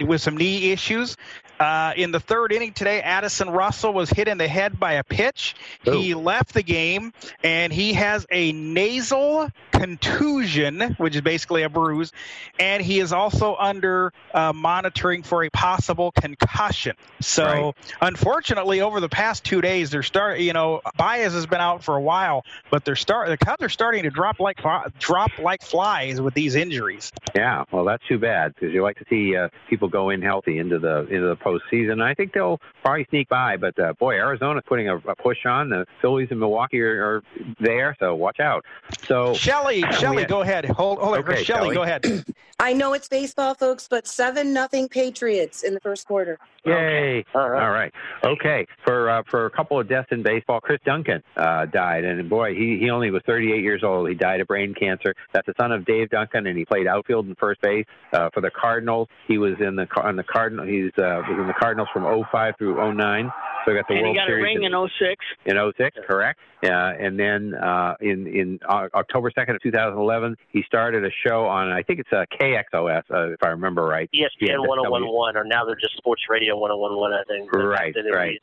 with some knee issues. Uh, in the third inning today, Addison Russell was hit in the head by a pitch. He left the game, and he has a nasal contusion, which is basically a bruise, and he is also under uh, monitoring for a possible concussion. So,
Right.
unfortunately, over the past two days, they're start. You know, Baez has been out for a while, but they're start. The Cubs are starting to drop like drop like flies with these injuries.
Yeah, well, that's too bad because you like to see uh, people go in healthy into the into the postseason. I think they'll probably sneak by, but uh, boy, Arizona's putting a, a push on. The Phillies and Milwaukee are, are there, so watch out. So
Shelley, Shelley, go ahead. Hold, hold on,
Okay,
Chris. Shelley,
Shelley.
go ahead.
I know it's baseball, folks, but seven nothing Patriots in the first quarter.
Yay! All right. Okay. For uh, for a couple of deaths in baseball, Chris Duncan uh, died, and boy, he he only was 38 years old. He died of brain cancer. That's the son of Dave Duncan, and he played outfield and first base uh, for the Cardinals. He was in the on the Cardinal. He's uh, was in the Cardinals from 05 through 09. So he got the
and
World
he got a
Series
ring in 06.
in 06, correct? Yeah, and then uh, in in uh, October 2nd of 2011, he started a show on I think it's uh, KXOS uh, if I remember right.
ESPN
Yeah,
1011, or now they're just Sports Radio 1011, I think.
Right,
Then they were
right.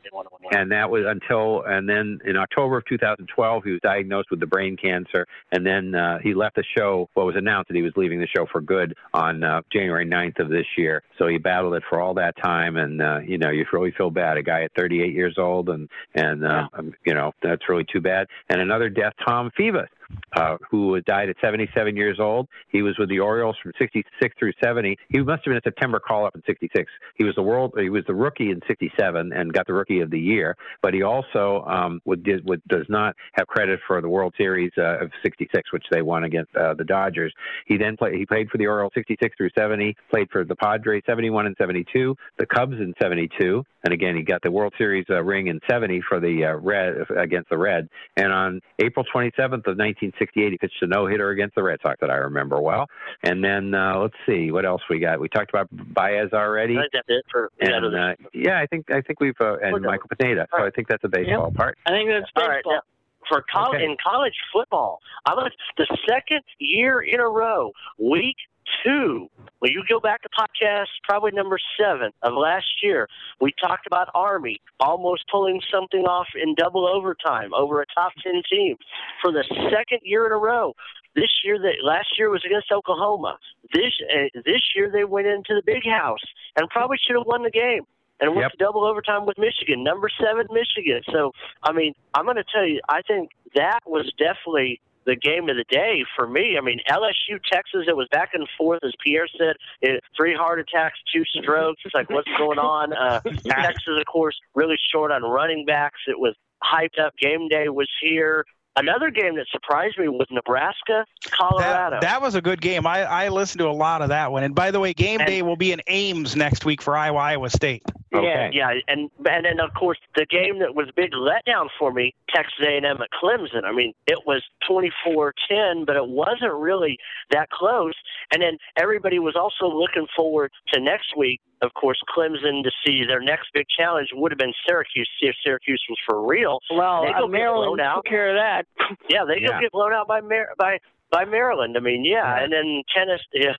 And that was until and then in October of 2012 he was diagnosed with the brain cancer. And then uh, he left the show well it was announced that he was leaving the show for good on uh, January 9th of this year. So he battled it for all that time. And uh, you know you really feel bad. A guy at 38 years old and and uh, um, you know that's really too bad and another death Tom Phoebus uh, who died at 77 years old. He was with the Orioles from 66 through 70. He must have been a September call-up in 66. He was the world. He was the rookie in 67 and got the Rookie of the Year. But he also um, would, did, would does not have credit for the World Series uh, of 66, which they won against uh, the Dodgers. He then played. He played for the Orioles 66 through 70. Played for the Padres 71 and 72. The Cubs in 72. And again, he got the World Series uh, ring in 70 for the uh, Red against the Reds. And on April 27th of 1968, he pitched a no hitter against the Red Sox that I remember well. And then uh, let's see what else we got. We talked about Baez already.
I think that's it for yeah,
And uh, yeah, I think I think we've uh, and
Okay.
Michael Pineda. So I think that's a baseball part.
I think that's
All right, now, for college
Okay.
in college football, I'm gonna, the second year in a row, week two. When you go back to podcast, probably number seven of last year, we talked about Army almost pulling something off in double overtime over a top ten team. For the second year in a row, This year, that last year was against Oklahoma. This uh, this year they went into the big house and probably should have won the game and went
Yep.
to double overtime with Michigan, number seven Michigan. So I mean, I'm going to tell you, I think that was definitely the game of the day for me. I mean, LSU Texas, it was back and forth, as Pierre said. It, three heart attacks, two strokes. It's like, what's going on? Uh, Texas, of course, really short on running backs. It was hyped up. Game day was here. Another game that surprised me was Nebraska, Colorado.
That, that was a good game. I, I listened to a lot of that one. And by the way, game day will be in Ames next week for Iowa Iowa State.
Yeah, yeah, and and then of course the game that was a big letdown for me, Texas A&M at Clemson. I mean, it was 24-10, but it wasn't really that close. And then everybody was also looking forward to next week. Of course, Clemson to see their next big challenge would have been Syracuse. See if Syracuse was for real.
Well,
they
uh,
go get
Maryland
blown out.
took care of that.
Yeah, they
Yeah.
go get blown out by Mar- by by Maryland. I mean, yeah, and then tennis. Yeah,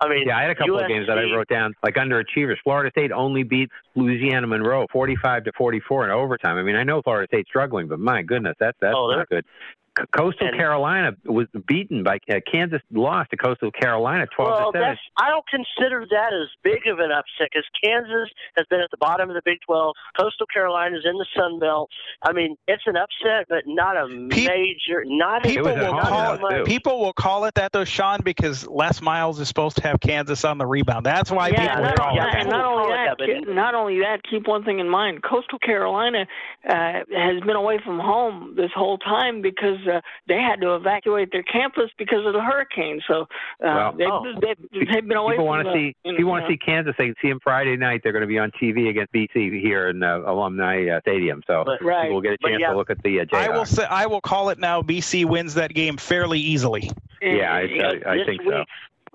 I mean,
Yeah, I had a couple of
USC
games that I wrote down like underachievers. Florida State only beat Louisiana Monroe 45 to 44 in overtime. I mean, I know Florida State's struggling, but my goodness, that's that's
Oh,
not good. Coastal
And-
Carolina was beaten by uh, Kansas lost to Coastal Carolina 12
Well,
to 7.
I don't consider that as big of an upset because Kansas has been at the bottom of the Big 12. Coastal Carolina's in the Sun Belt. I mean, it's an upset, but not a major. Not
People
was at
will
home,
call
though,
it. People will call it that though, Sean, because Les Miles is supposed to have Kansas on the rebound. That's why
yeah,
people
not,
call
only
it
that,
that.
and not only that,
that,
keep- not only that, keep one thing in mind: Coastal Carolina uh, has been away from home this whole time because uh, they had to evacuate their campus because of the hurricane. So uh,
Well,
they've,
oh.
they've, they've been away
People
from
want to see.
you know,
If you want to see Kansas, they can see them Friday night. They're going to be on TV against BC here in uh, Alumni uh, Stadium. So
But-
Right.
people will get a chance
yeah.
to look at the uh,
I will say, I will call it now. BC wins that game fairly easily.
Yeah, I, I, I think so.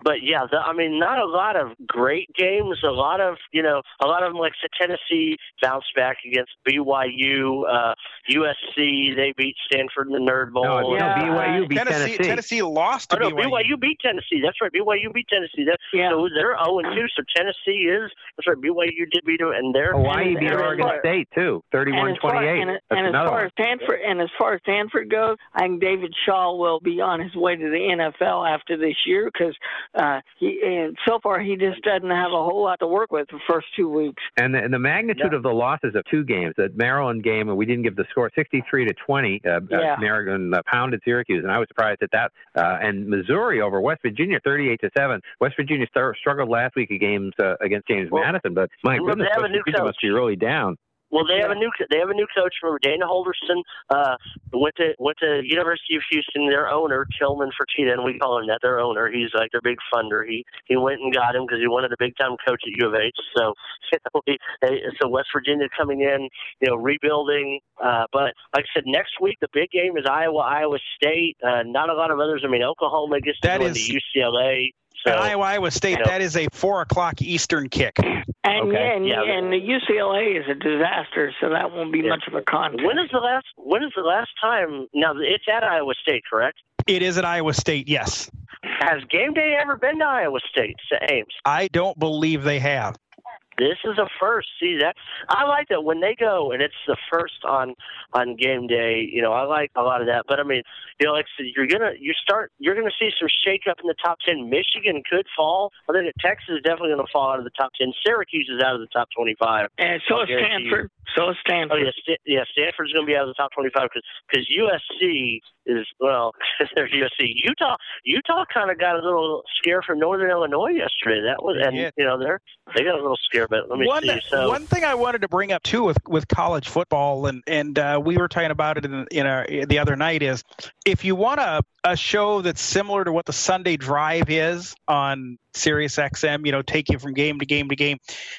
Week- But yeah, the, I mean, not a lot of great games. A lot of you know, a lot of them like the Tennessee bounced back against BYU, uh, USC. They beat Stanford in the Nerd Bowl.
No,
Yeah,
no, BYU beat
Tennessee,
Tennessee.
Tennessee lost
Oh,
to
no,
BYU.
BYU beat Tennessee. That's right. BYU beat Tennessee. That's,
Yeah.
So they're 0 and 2. So Tennessee is. That's right. BYU did beat them, and they're.
Hawaii
And-
beat
and-
Oregon
and-
State too,
And as far, and,
That's
and as far as Stanford and as far as Stanford goes, I think David Shaw will be on his way to the NFL after this year because uh, he and so far he just doesn't have a whole lot to work with the first two weeks.
And the, and the magnitude
Yeah.
of the losses of two games, that Maryland game, and we didn't give the score, 63 to 20. Uh,
Yeah.
uh, Maryland uh, pounded Syracuse, and I was surprised at that. Uh, and Missouri over West Virginia, 38 to 7. West Virginia star- struggled last week against uh, against James
Well,
Madison, but my goodness, West
new
Virginia must be really down.
Well, they have a new they have a new coach. Remember, Dana Holgorsen uh, went to went to University of Houston. Their owner, Tillman Fertitta, and we call him that. Their owner. He's like their big funder. He he went and got him because he wanted a big time coach at U of H. So you know, he, so West Virginia coming in, you know, rebuilding. Uh, but like I said, next week the big game is Iowa Iowa State. Uh, not a lot of others. I mean, Oklahoma gets to
That
go
is-
into UCLA. So
At Iowa, Iowa State,
you know.
that is a four o'clock Eastern kick.
And
Okay.
yeah, and,
Yeah,
and the UCLA is a disaster, so that won't be
Yeah.
much of a contest.
when is the last when is the last time? Now it's at Iowa State, correct?
It is at Iowa State, yes.
Has game day ever been to Iowa State to Ames?
I don't believe they have.
This is a first. See that? I like that when they go and it's the first on on game day. You know, I like a lot of that. But I mean, you know, like I said, you're gonna you start you're gonna see some shake up in the top ten. Michigan could fall. I think Texas is definitely gonna fall out of the top ten. Syracuse is out of the top twenty five.
And so
I'll
is
guarantee you.
Stanford. So is Stanford.
Oh
Stanford.
yeah, St- yeah. Stanford's going to be out of the top twenty-five because because USC is well, they're USC. Utah Utah kind of got a little scare from Northern Illinois yesterday. That was and
Yeah.
you know they're they got a little scare. But let me
one,
see. So
one thing I wanted to bring up too with, with college football, and and uh, we were talking about it in, in our, the other night, is if you want a, a show that's similar to what the Sunday Drive is on Sirius XM, you know, take you from game to game to game,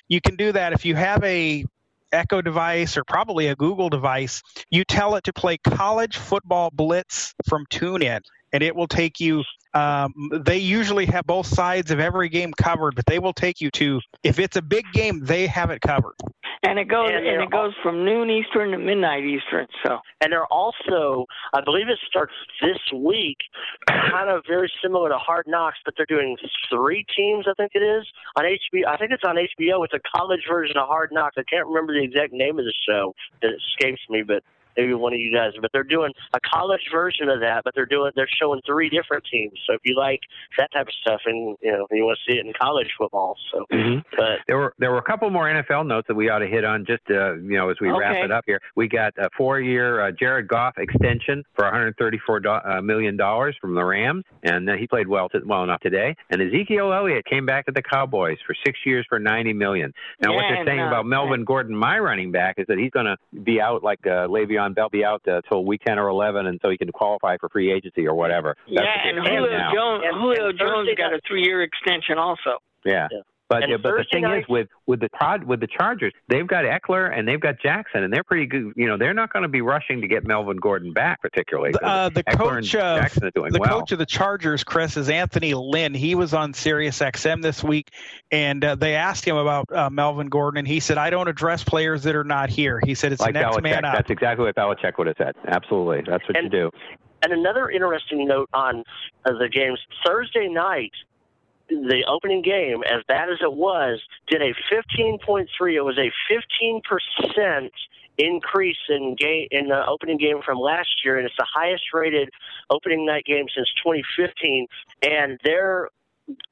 you can do that if you have a Echo device or probably a Google device. You tell it to play College Football Blitz from TuneIn, and it will take you. Um, they usually have both sides of every game covered, but they will take you to if it's a big game, they have it covered.
And it goes
And
and, it goes from noon Eastern to midnight Eastern. So
and they're also I believe it starts this week, kind of very similar to Hard Knocks, but they're doing three teams. I think it is on HBO. I think it's on HBO. It's a college version of Hard Knocks. I can't remember the exact name of the show. It escapes me, but maybe one of you guys. But they're doing a college version of that, but they're doing they're showing three different teams. So if you like that type of stuff, and you know you want to see it in college football, so
Mm-hmm.
but
There were there were a couple more NFL notes that we ought to hit on just uh, you know as we wrap it up here. We got a four-year uh, Jared Goff extension for 134 do- uh, million dollars from the Rams, and uh, he played well to, well enough today. And Ezekiel Elliott came back to the Cowboys for six years for 90 million. Now what they're saying
no,
about Melvin Gordon, my running back, is that he's going to be out like uh, Le'Veon Bell, be out uh, till week 10 or 11, and so he can qualify for free agency or whatever. That's
yeah, and Julio
now.
Jones,
And-
Julio
and
Jones got a three-year extension also.
Yeah. But yeah, but the
Thursday
thing is with with the prod with the Chargers, they've got Ekeler and they've got Jackson, and they're pretty good. You know, they're not going to be rushing to get Melvin Gordon back, particularly.
Uh, the
Ekeler
coach
and
of
Jackson is doing
the
well.
coach of the Chargers, Chris, is Anthony Lynn. He was on Sirius XM this week, and uh, they asked him about uh, Melvin Gordon, and he said, "I don't address players that are not here." He said, "It's
like
the next
Belichick,
man up."
that's exactly what Belichick would have said. Absolutely, that's what you do.
And another interesting note on uh, the games Thursday night, the opening game, as bad as it was, did a 15.3. It was a 15 percent increase in game in the opening game from last year, and it's the highest rated opening night game since 2015. And they're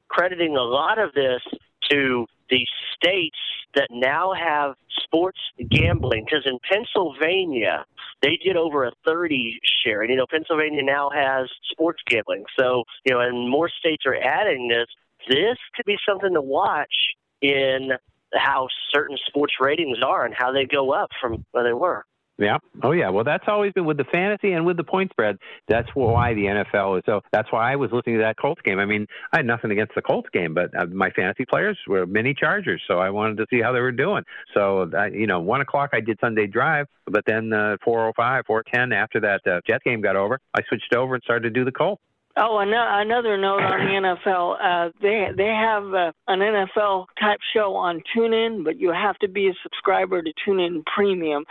crediting a lot of this to the states that now have sports gambling because in Pennsylvania they did over a 30 share and you know Pennsylvania now has sports gambling so you know and more states are adding this this could be something to watch in how certain sports ratings are and how they go up from where they were
Yeah. Oh, yeah. Well, that's always been with the fantasy and with the point spread. That's why the NFL is so. That's why I was listening to that Colts game. I mean, I had nothing against the Colts game, but uh, my fantasy players were mini Chargers, so I wanted to see how they were doing. So, I, you know, one o'clock I did Sunday Drive, but then uh, four o five, four ten after that uh, Jet game got over, I switched over and started to do the Colts.
Oh, ano- another note on the NFL. Uh, they they have uh, an NFL type show on TuneIn, but you have to be a subscriber to TuneIn Premium.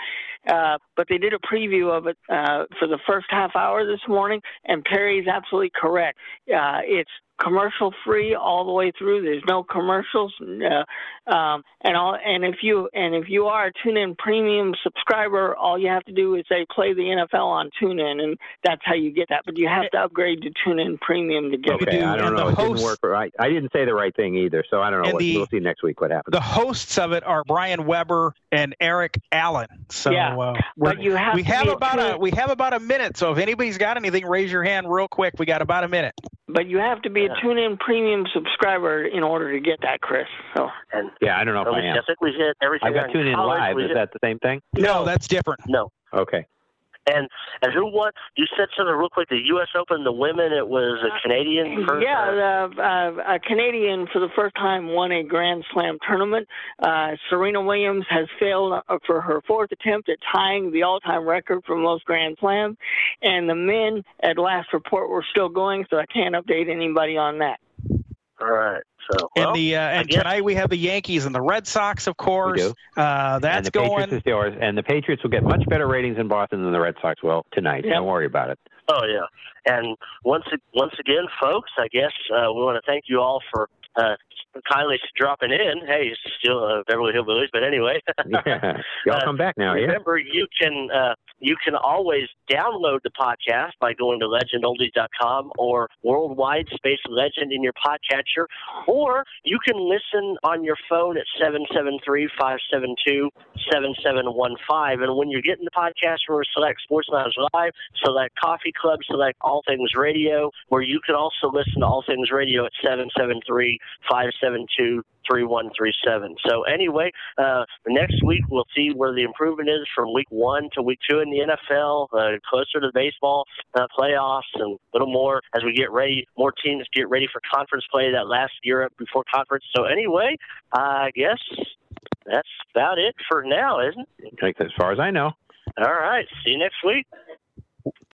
Uh, but they did a preview of it uh, for the first half hour this morning, and Perry's absolutely correct. Uh, it's commercial free all the way through. There's no commercials, uh, um, and all. And if you and if you are a TuneIn Premium subscriber, all you have to do is say play the NFL on TuneIn, and that's how you get that. But you have to upgrade to TuneIn Premium to get
Okay,
it.
I don't know. It didn't work. Right. I didn't say the right thing either, so I don't know. What,
the-
we'll see next week what happens.
The hosts of it are Brian Weber and Eric Allen. So
Yeah,
uh,
but you have
we have
be a
about a we have about a minute. So if anybody's got anything, raise your hand real quick. We got about a minute.
But you have to be a TuneIn Premium subscriber in order to get that, Chris. So
and
yeah, I don't know if I am.
I think we hit everything
I've got
on
Tune In. Live. Is that the same thing?
No, that's different.
no
Okay.
And and who won you said something real quick the us open the women it was a canadian person
Yeah, uh, uh, a Canadian for the first time won a Grand Slam tournament. Uh, Serena Williams has failed uh, for her fourth attempt at tying the all-time record for most Grand Slams, and the men, at last report, were still going, so I can't update anybody on that.
All right so
And the uh, and tonight we have the Yankees and the Red Sox, of course.
do.
Uh, that's
and the
going.
Patriots is yours, and the Patriots will get much better ratings in Boston than the Red Sox will tonight.
Yep.
Don't worry about it.
oh yeah and once once again folks i guess uh, we want to thank you all for uh kindly dropping in hey it's still uh, beverly hillbillies but anyway
Yeah. Y'all
Uh,
come back now, yeah?
Remember, you can uh, you can always download the podcast by going to legendoldies.com or worldwide space legend in your podcatcher, or you can listen on your phone at 773-572-7715. And when you're getting the podcast, remember select Sports Lounge Live, select Coffee Club, select All Things Radio, where you can also listen to All Things Radio at 773-572 3137. So anyway, uh, next week we'll see where the improvement is from week one to week two in the NFL, uh, closer to the baseball uh, playoffs, and a little more as we get ready. More teams get ready for conference play that last year before conference. So anyway, I guess that's about it for now, isn't it?
As far as I know.
All right. See you next week.